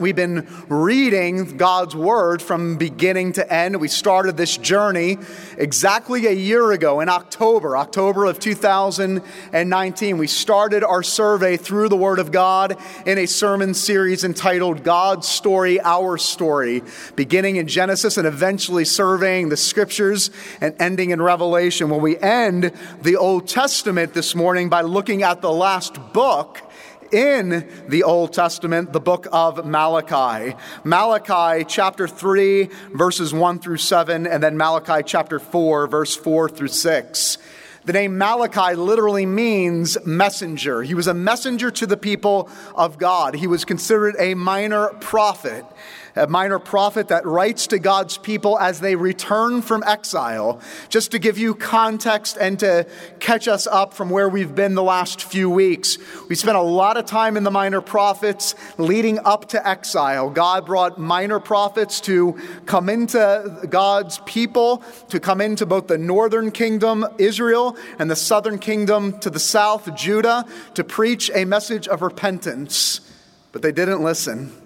We've been reading God's Word from beginning to end. We started this journey exactly a year ago in October, October of 2019. We started our survey through the Word of God in a sermon series entitled God's Story, Our Story, beginning in Genesis and eventually surveying the Scriptures and ending in Revelation. When we end the Old Testament this morning by looking at the last book, in the Old Testament, the book of Malachi. Malachi chapter 3, verses 1 through 7, and then Malachi chapter 4, verse 4 through 6. The name Malachi literally means messenger. He was a messenger to the people of God. He was considered a minor prophet a minor prophet that writes to God's people as they return from exile. Just to give you context and to catch us up from where we've been the last few weeks, we spent a lot of time in the minor prophets leading up to exile. God brought minor prophets to come into God's people, to come into both the northern kingdom, Israel, and the southern kingdom to the south, Judah, to preach a message of repentance. But they didn't listen.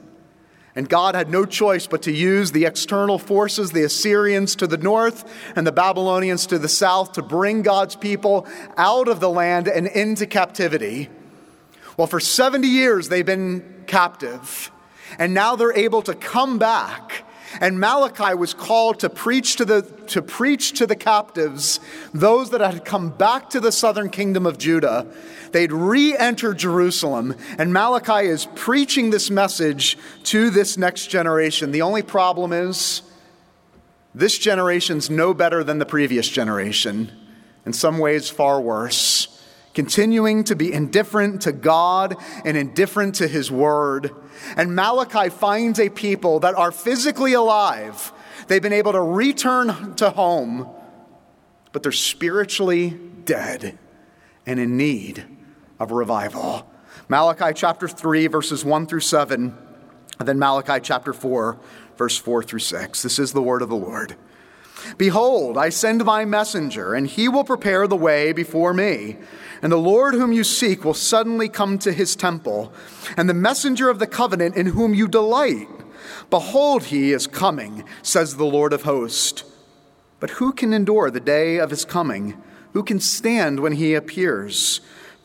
And God had no choice but to use the external forces, the Assyrians to the north and the Babylonians to the south, to bring God's people out of the land and into captivity. Well, for 70 years they've been captive, and now they're able to come back and Malachi was called to preach to the, to preach to the captives, those that had come back to the southern kingdom of Judah. They'd re entered Jerusalem, and Malachi is preaching this message to this next generation. The only problem is this generation's no better than the previous generation, in some ways, far worse continuing to be indifferent to God and indifferent to His Word. And Malachi finds a people that are physically alive. They've been able to return to home, but they're spiritually dead and in need of revival. Malachi chapter 3, verses 1 through 7, and then Malachi chapter 4, verse 4 through 6. This is the word of the Lord. Behold, I send my messenger, and he will prepare the way before me. And the Lord whom you seek will suddenly come to his temple, and the messenger of the covenant in whom you delight. Behold, he is coming, says the Lord of hosts. But who can endure the day of his coming? Who can stand when he appears?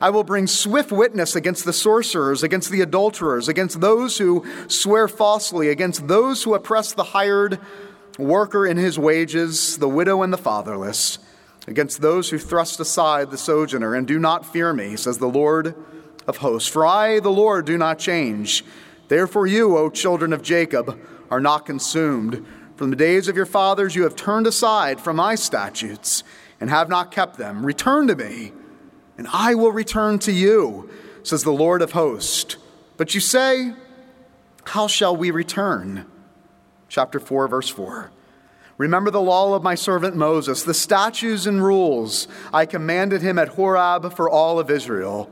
I will bring swift witness against the sorcerers, against the adulterers, against those who swear falsely, against those who oppress the hired worker in his wages, the widow and the fatherless, against those who thrust aside the sojourner and do not fear me, says the Lord of hosts. For I, the Lord, do not change. Therefore, you, O children of Jacob, are not consumed. From the days of your fathers, you have turned aside from my statutes and have not kept them. Return to me and I will return to you, says the Lord of hosts. But you say, How shall we return? Chapter 4, verse 4. Remember the law of my servant Moses, the statutes and rules I commanded him at Horeb for all of Israel.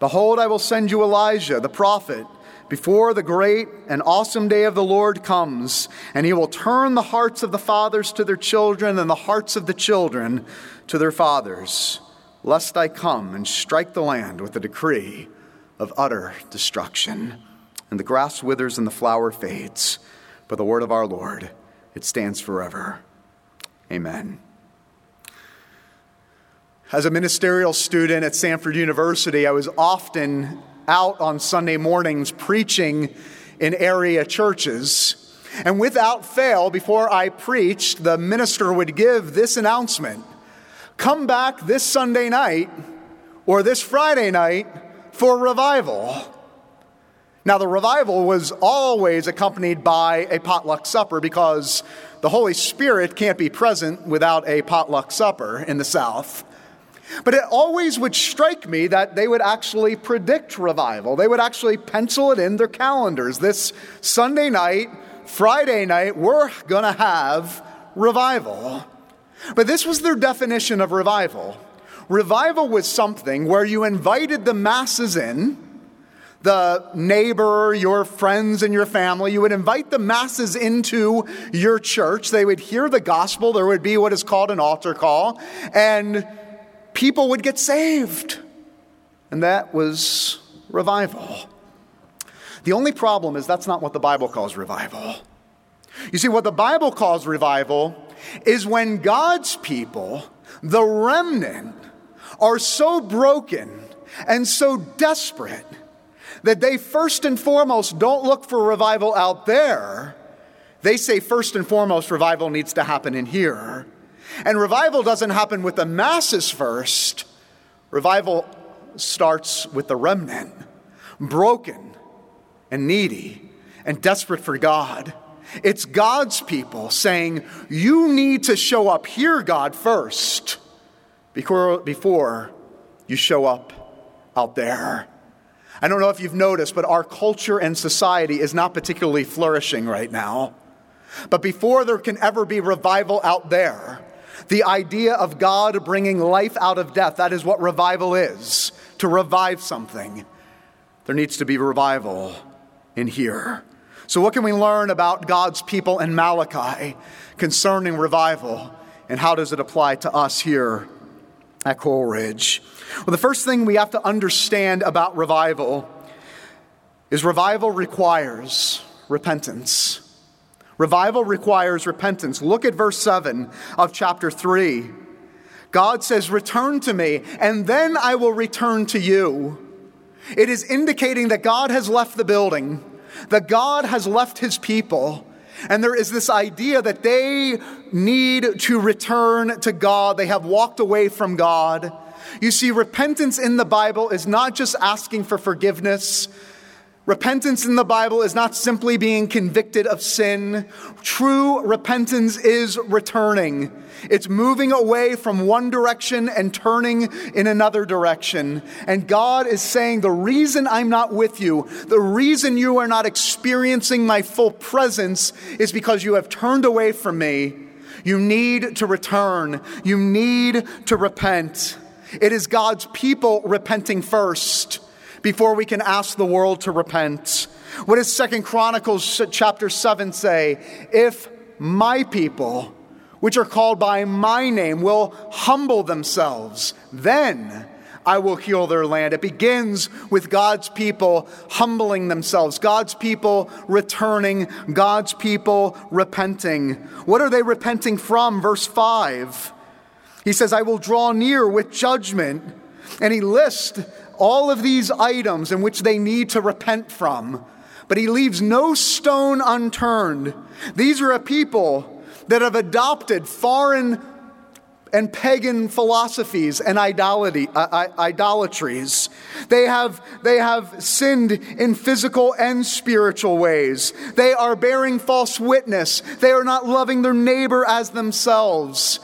Behold, I will send you Elijah, the prophet, before the great and awesome day of the Lord comes, and he will turn the hearts of the fathers to their children and the hearts of the children to their fathers lest I come and strike the land with a decree of utter destruction. And the grass withers and the flower fades, but the word of our Lord, it stands forever. Amen. As a ministerial student at Samford University, I was often out on Sunday mornings preaching in area churches. And without fail, before I preached, the minister would give this announcement come back this Sunday night or this Friday night for revival. Now, the revival was always accompanied by a potluck supper because the Holy Spirit can't be present without a potluck supper in the South. But it always would strike me that they would actually predict revival. They would actually pencil it in their calendars. This Sunday night, Friday night, we're going to have revival. But this was their definition of revival. Revival was something where you invited the masses in, the neighbor, your friends, and your family. You would invite the masses into your church. They would hear the gospel. There would be what is called an altar call, and people would get saved. And that was revival. The only problem is that's not what the Bible calls revival. You see, what the Bible calls revival is when God's people, the remnant, are so broken and so desperate that they first and foremost don't look for revival out there. They say, first and foremost, revival needs to happen in here. And revival doesn't happen with the masses first, revival starts with the remnant, broken and needy and desperate for God. It's God's people saying, You need to show up here, God, first before, before you show up out there. I don't know if you've noticed, but our culture and society is not particularly flourishing right now. But before there can ever be revival out there, the idea of God bringing life out of death, that is what revival is to revive something. There needs to be revival in here. So, what can we learn about God's people in Malachi concerning revival, and how does it apply to us here at Coral Ridge? Well, the first thing we have to understand about revival is revival requires repentance. Revival requires repentance. Look at verse 7 of chapter 3. God says, Return to me, and then I will return to you. It is indicating that God has left the building, that God has left his people, and there is this idea that they need to return to God. They have walked away from God. You see, repentance in the Bible is not just asking for forgiveness. Repentance in the Bible is not simply being convicted of sin. True repentance is returning. It's moving away from one direction and turning in another direction. And God is saying, The reason I'm not with you, the reason you are not experiencing my full presence is because you have turned away from me. You need to return, you need to repent. It is God's people repenting first before we can ask the world to repent. What does Second Chronicles chapter 7 say? If my people, which are called by my name, will humble themselves, then I will heal their land. It begins with God's people humbling themselves, God's people returning, God's people repenting. What are they repenting from? Verse 5. He says, I will draw near with judgment. And he lists all of these items in which they need to repent from, but he leaves no stone unturned. These are a people that have adopted foreign and pagan philosophies and idolatry, uh, idolatries. They have, they have sinned in physical and spiritual ways. They are bearing false witness. They are not loving their neighbor as themselves.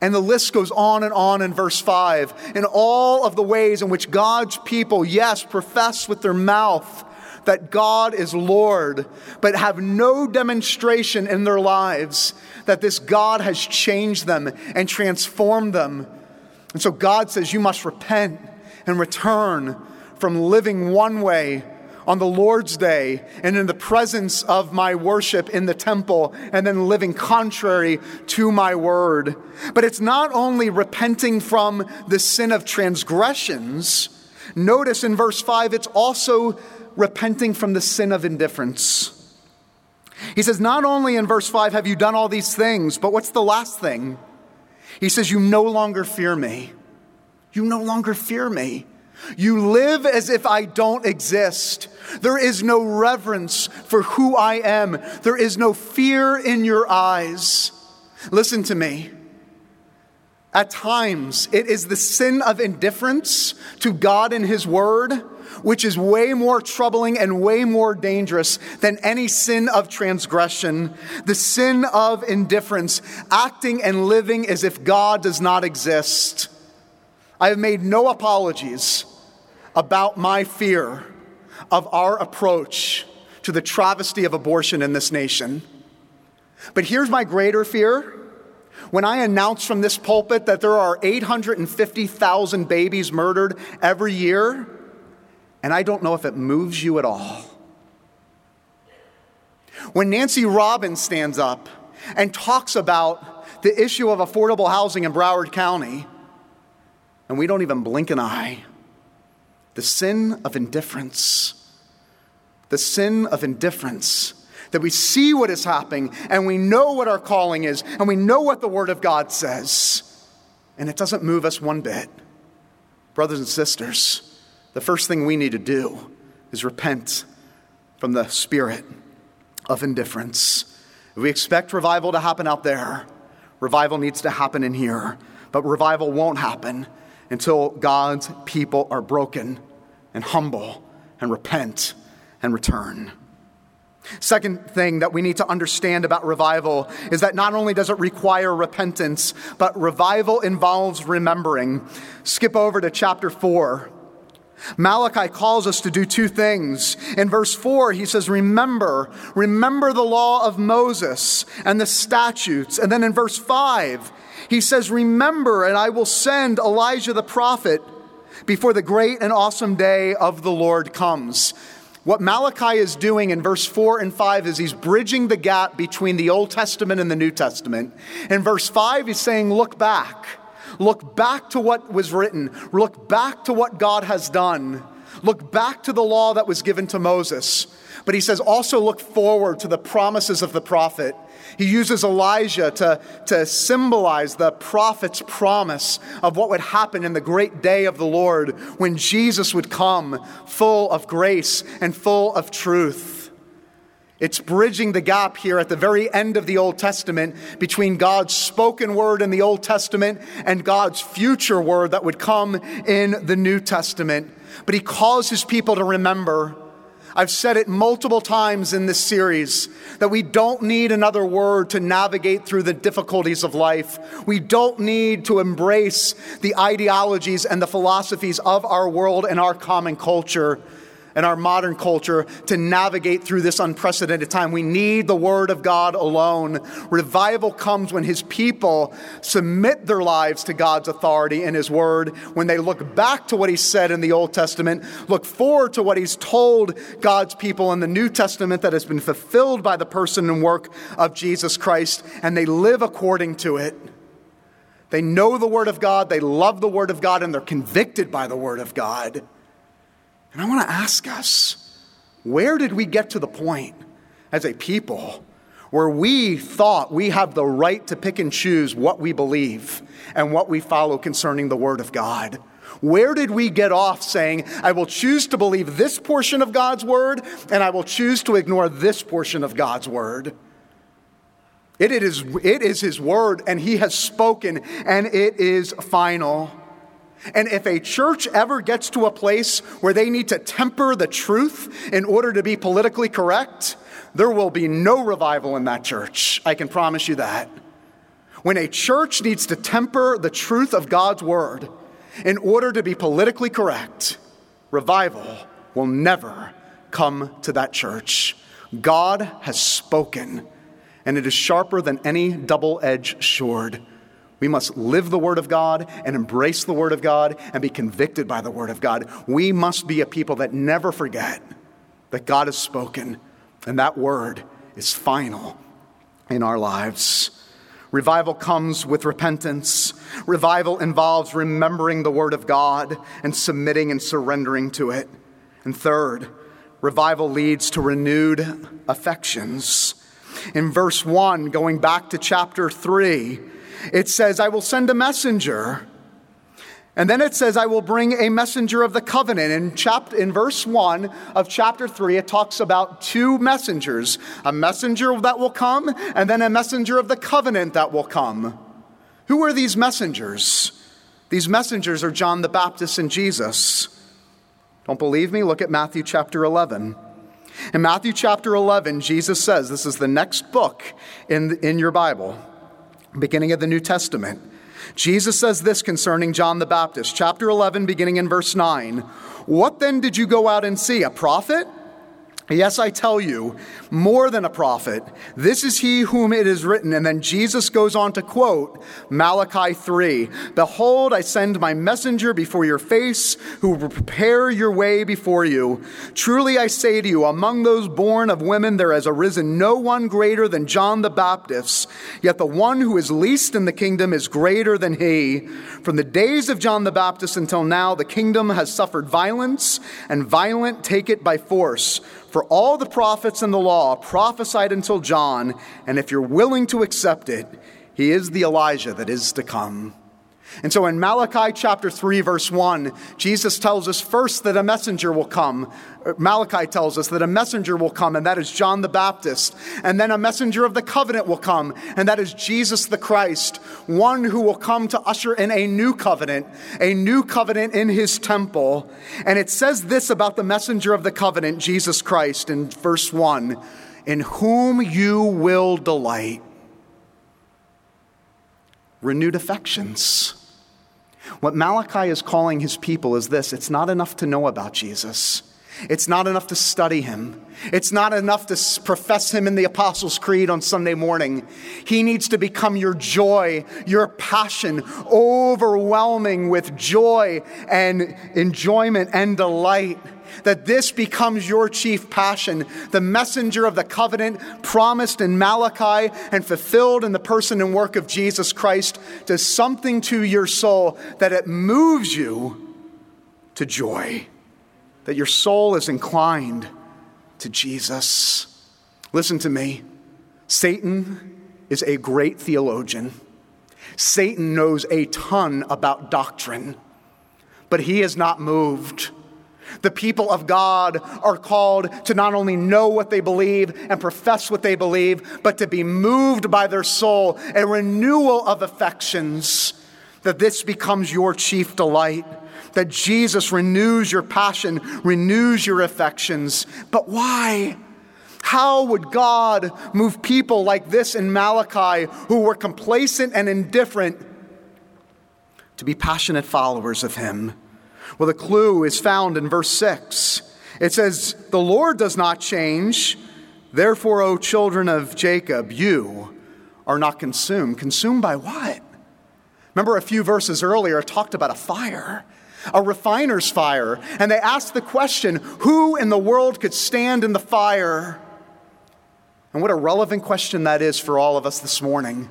And the list goes on and on in verse 5. In all of the ways in which God's people, yes, profess with their mouth that God is Lord, but have no demonstration in their lives that this God has changed them and transformed them. And so God says, You must repent and return from living one way on the Lord's day and in the presence of my worship in the temple and then living contrary to my word. But it's not only repenting from the sin of transgressions. Notice in verse 5, it's also repenting from the sin of indifference. He says, Not only in verse 5 have you done all these things, but what's the last thing? He says, You no longer fear me. You no longer fear me. You live as if I don't exist. There is no reverence for who I am. There is no fear in your eyes. Listen to me. At times, it is the sin of indifference to God and His Word, which is way more troubling and way more dangerous than any sin of transgression. The sin of indifference, acting and living as if God does not exist. I have made no apologies about my fear of our approach to the travesty of abortion in this nation. But here's my greater fear When I announce from this pulpit that there are 850,000 babies murdered every year, and I don't know if it moves you at all. When Nancy Robbins stands up and talks about the issue of affordable housing in Broward County, and we don't even blink an eye, the sin of indifference, the sin of indifference that we see what is happening and we know what our calling is and we know what the Word of God says, and it doesn't move us one bit. Brothers and sisters, the first thing we need to do is repent from the spirit of indifference. If we expect revival to happen out there, revival needs to happen in here. But revival won't happen until God's people are broken and humble and repent and return. Second thing that we need to understand about revival is that not only does it require repentance, but revival involves remembering. Skip over to chapter 4. Malachi calls us to do two things. In verse 4, he says, Remember, remember the law of Moses and the statutes. And then in verse 5, he says, Remember, and I will send Elijah the prophet before the great and awesome day of the Lord comes. What Malachi is doing in verse 4 and 5 is he's bridging the gap between the Old Testament and the New Testament. In verse 5, he's saying, Look back. Look back to what was written. Look back to what God has done. Look back to the law that was given to Moses. But he says, also look forward to the promises of the prophet. He uses Elijah to, to symbolize the prophet's promise of what would happen in the great day of the Lord when Jesus would come full of grace and full of truth. It's bridging the gap here at the very end of the Old Testament between God's spoken word in the Old Testament and God's future word that would come in the New Testament. But he calls his people to remember I've said it multiple times in this series that we don't need another word to navigate through the difficulties of life. We don't need to embrace the ideologies and the philosophies of our world and our common culture and our modern culture to navigate through this unprecedented time. We need the Word of God alone. Revival comes when His people submit their lives to God's authority and His Word, when they look back to what He said in the Old Testament, look forward to what He's told God's people in the New Testament that has been fulfilled by the person and work of Jesus Christ, and they live according to it. They know the Word of God, they love the Word of God, and they're convicted by the Word of God. And I want to ask us where did we get to the point as a people where we thought we have the right to pick and choose what we believe and what we follow concerning the Word of God? Where did we get off saying, I will choose to believe this portion of God's Word and I will choose to ignore this portion of God's Word? It is, it is His Word and He has spoken and it is final. And if a church ever gets to a place where they need to temper the truth in order to be politically correct, there will be no revival in that church. I can promise you that. When a church needs to temper the truth of God's word in order to be politically correct, revival will never come to that church. God has spoken, and it is sharper than any double edged sword. We must live the Word of God and embrace the Word of God and be convicted by the Word of God. We must be a people that never forget that God has spoken and that Word is final in our lives. Revival comes with repentance. Revival involves remembering the Word of God and submitting and surrendering to it. And third, revival leads to renewed affections. In verse 1, going back to chapter 3, it says, I will send a messenger. And then it says, I will bring a messenger of the covenant. In, chapter, in verse 1 of chapter 3, it talks about two messengers a messenger that will come, and then a messenger of the covenant that will come. Who are these messengers? These messengers are John the Baptist and Jesus. Don't believe me? Look at Matthew chapter 11. In Matthew chapter 11, Jesus says, this is the next book in, in your Bible beginning of the New Testament. Jesus says this concerning John the Baptist, chapter 11, beginning in verse 9. What then did you go out and see? A prophet? Yes, I tell you, more than a prophet. This is he whom it is written. And then Jesus goes on to quote Malachi 3 Behold, I send my messenger before your face, who will prepare your way before you. Truly I say to you, among those born of women, there has arisen no one greater than John the Baptist. Yet the one who is least in the kingdom is greater than he. From the days of John the Baptist until now, the kingdom has suffered violence, and violent take it by force. For all the prophets and the law prophesied until John, and if you're willing to accept it, he is the Elijah that is to come. And so in Malachi chapter 3, verse 1, Jesus tells us first that a messenger will come. Malachi tells us that a messenger will come, and that is John the Baptist. And then a messenger of the covenant will come, and that is Jesus the Christ, one who will come to usher in a new covenant, a new covenant in his temple. And it says this about the messenger of the covenant, Jesus Christ, in verse 1 in whom you will delight. Renewed affections. What Malachi is calling his people is this it's not enough to know about Jesus. It's not enough to study him. It's not enough to profess him in the Apostles' Creed on Sunday morning. He needs to become your joy, your passion, overwhelming with joy and enjoyment and delight that this becomes your chief passion, the messenger of the covenant promised in Malachi and fulfilled in the person and work of Jesus Christ, does something to your soul that it moves you to joy, that your soul is inclined to Jesus. Listen to me. Satan is a great theologian. Satan knows a ton about doctrine, but he is not moved the people of God are called to not only know what they believe and profess what they believe, but to be moved by their soul, a renewal of affections, that this becomes your chief delight, that Jesus renews your passion, renews your affections. But why? How would God move people like this in Malachi who were complacent and indifferent to be passionate followers of Him? Well, the clue is found in verse 6. It says, The Lord does not change. Therefore, O children of Jacob, you are not consumed. Consumed by what? Remember a few verses earlier, talked about a fire, a refiner's fire. And they asked the question who in the world could stand in the fire? And what a relevant question that is for all of us this morning.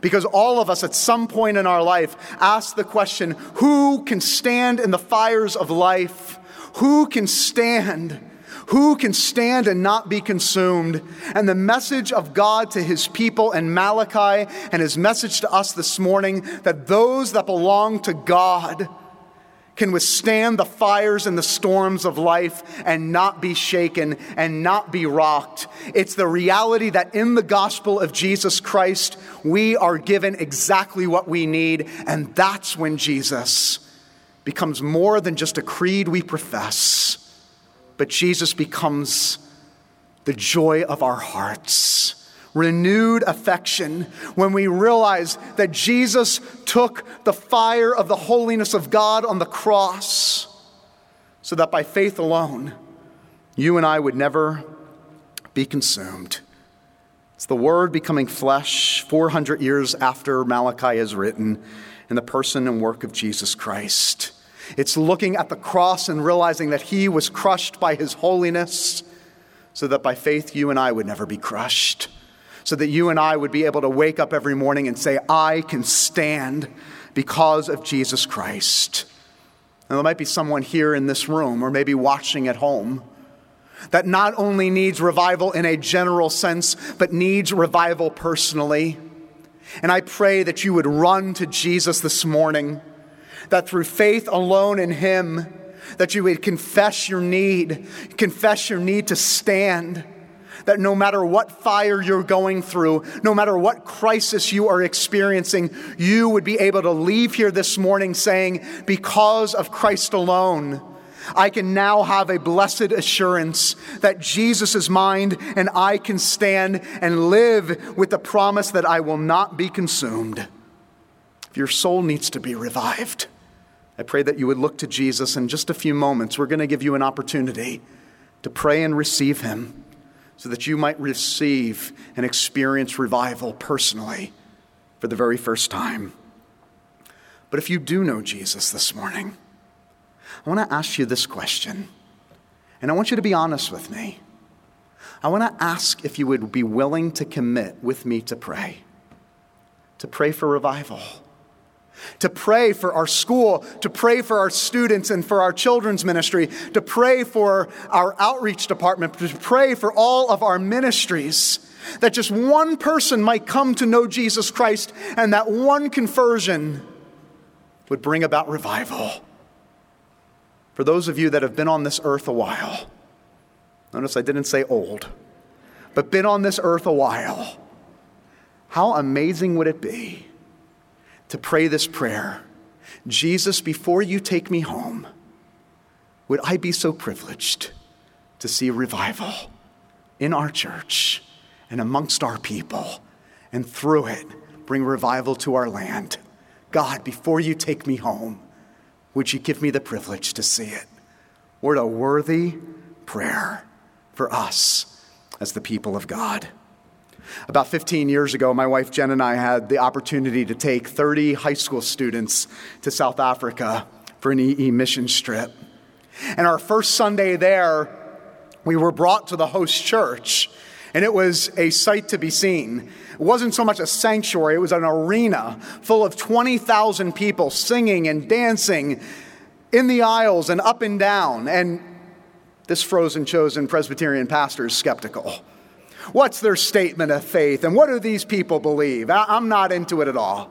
Because all of us at some point in our life ask the question who can stand in the fires of life? Who can stand? Who can stand and not be consumed? And the message of God to his people in Malachi and his message to us this morning that those that belong to God, can withstand the fires and the storms of life and not be shaken and not be rocked. It's the reality that in the gospel of Jesus Christ, we are given exactly what we need, and that's when Jesus becomes more than just a creed we profess, but Jesus becomes the joy of our hearts renewed affection when we realize that Jesus took the fire of the holiness of God on the cross so that by faith alone, you and I would never be consumed. It's the Word becoming flesh 400 years after Malachi is written in the person and work of Jesus Christ. It's looking at the cross and realizing that He was crushed by His holiness so that by faith you and I would never be crushed so that you and I would be able to wake up every morning and say, I can stand because of Jesus Christ. And there might be someone here in this room or maybe watching at home that not only needs revival in a general sense, but needs revival personally. And I pray that you would run to Jesus this morning, that through faith alone in Him, that you would confess your need, confess your need to stand that no matter what fire you're going through, no matter what crisis you are experiencing, you would be able to leave here this morning saying, Because of Christ alone, I can now have a blessed assurance that Jesus is mine and I can stand and live with the promise that I will not be consumed. If your soul needs to be revived, I pray that you would look to Jesus in just a few moments. We're going to give you an opportunity to pray and receive Him so that you might receive and experience revival personally for the very first time. But if you do know Jesus this morning, I want to ask you this question, and I want you to be honest with me. I want to ask if you would be willing to commit with me to pray, to pray for revival to pray for our school, to pray for our students and for our children's ministry, to pray for our outreach department, to pray for all of our ministries. That just one person might come to know Jesus Christ and that one conversion would bring about revival. For those of you that have been on this earth a while, notice I didn't say old, but been on this earth a while, how amazing would it be? To pray this prayer Jesus, before you take me home, would I be so privileged to see revival in our church and amongst our people, and through it, bring revival to our land? God, before you take me home, would you give me the privilege to see it? What a worthy prayer for us as the people of God. About 15 years ago, my wife Jen and I had the opportunity to take 30 high school students to South Africa for an EE mission trip. And our first Sunday there, we were brought to the host church, and it was a sight to be seen. It wasn't so much a sanctuary, it was an arena full of 20,000 people singing and dancing in the aisles and up and down. And this frozen chosen Presbyterian pastor is skeptical. What's their statement of faith? And what do these people believe? I'm not into it at all.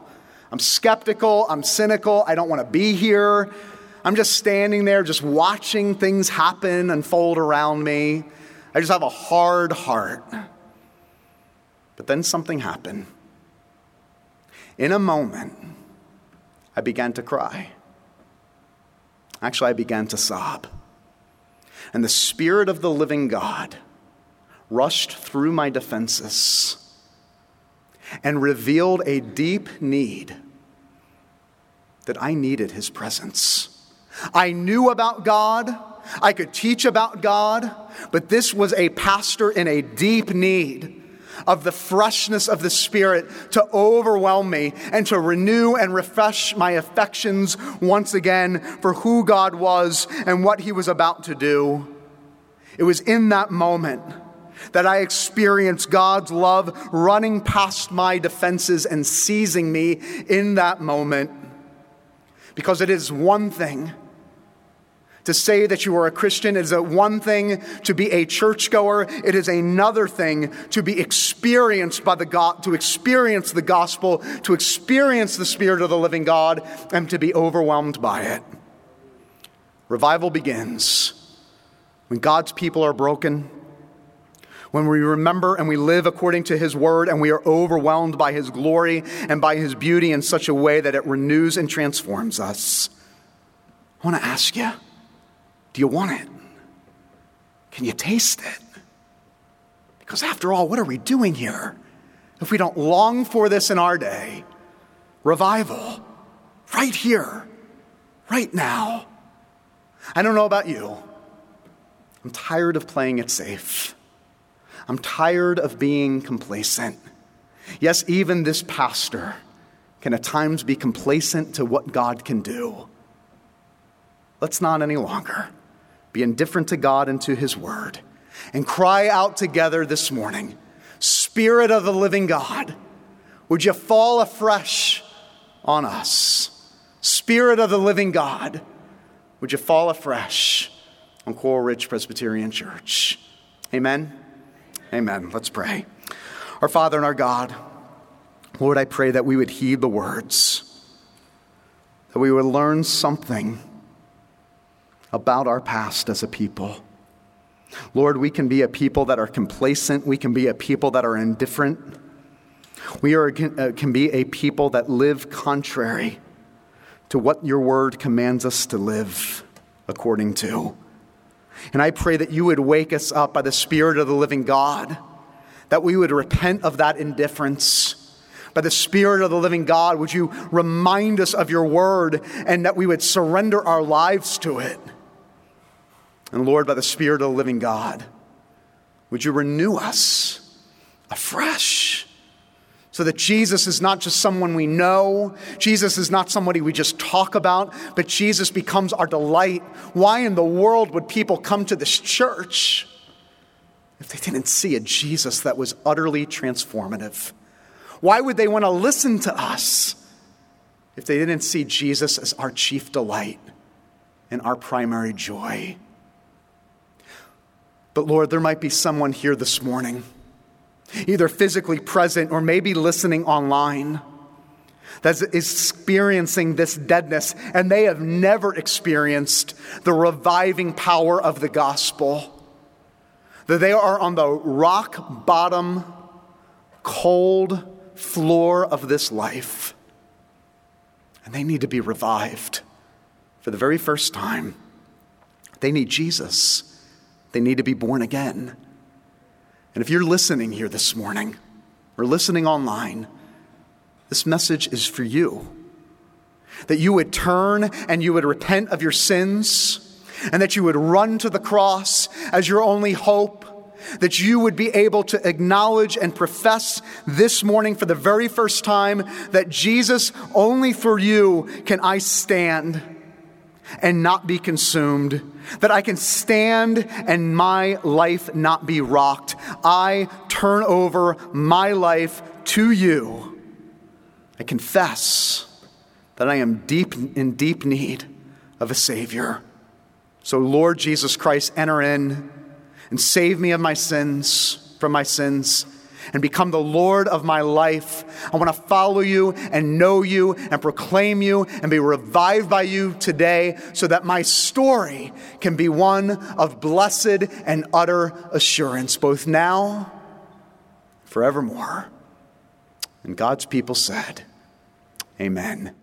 I'm skeptical. I'm cynical. I don't want to be here. I'm just standing there, just watching things happen, and unfold around me. I just have a hard heart. But then something happened. In a moment, I began to cry. Actually, I began to sob. And the Spirit of the living God rushed through my defenses and revealed a deep need that I needed his presence. I knew about God, I could teach about God, but this was a pastor in a deep need of the freshness of the Spirit to overwhelm me and to renew and refresh my affections once again for who God was and what he was about to do. It was in that moment that I experience God's love running past my defenses and seizing me in that moment. Because it is one thing to say that you are a Christian, it is one thing to be a churchgoer, it is another thing to be experienced by the God, to experience the gospel, to experience the Spirit of the living God, and to be overwhelmed by it. Revival begins when God's people are broken when we remember and we live according to His word and we are overwhelmed by His glory and by His beauty in such a way that it renews and transforms us. I want to ask you do you want it? Can you taste it? Because after all, what are we doing here if we don't long for this in our day? Revival, right here, right now. I don't know about you. I'm tired of playing it safe. I'm tired of being complacent. Yes, even this pastor can at times be complacent to what God can do. Let's not any longer be indifferent to God and to His word and cry out together this morning Spirit of the living God, would you fall afresh on us? Spirit of the living God, would you fall afresh on Coral Ridge Presbyterian Church? Amen. Amen. Let's pray. Our Father and our God, Lord, I pray that we would heed the words, that we would learn something about our past as a people. Lord, we can be a people that are complacent, we can be a people that are indifferent. We are, uh, can be a people that live contrary to what your word commands us to live according to. And I pray that you would wake us up by the Spirit of the living God, that we would repent of that indifference. By the Spirit of the living God, would you remind us of your word and that we would surrender our lives to it? And Lord, by the Spirit of the living God, would you renew us afresh? So that Jesus is not just someone we know, Jesus is not somebody we just talk about, but Jesus becomes our delight. Why in the world would people come to this church if they didn't see a Jesus that was utterly transformative? Why would they want to listen to us if they didn't see Jesus as our chief delight and our primary joy? But Lord, there might be someone here this morning either physically present or maybe listening online, that's experiencing this deadness, and they have never experienced the reviving power of the gospel. That they are on the rock bottom, cold floor of this life, and they need to be revived for the very first time. They need Jesus, they need to be born again. And if you're listening here this morning or listening online, this message is for you. That you would turn and you would repent of your sins, and that you would run to the cross as your only hope. That you would be able to acknowledge and profess this morning for the very first time that Jesus, only for you can I stand and not be consumed, that I can stand and my life not be rocked. I turn over my life to you. I confess that I am deep in deep need of a Savior. So, Lord Jesus Christ, enter in and save me of my sins, from my sins and become the Lord of my life. I want to follow you and know you and proclaim you and be revived by you today so that my story can be one of blessed and utter assurance, both now, forevermore. And God's people said, Amen.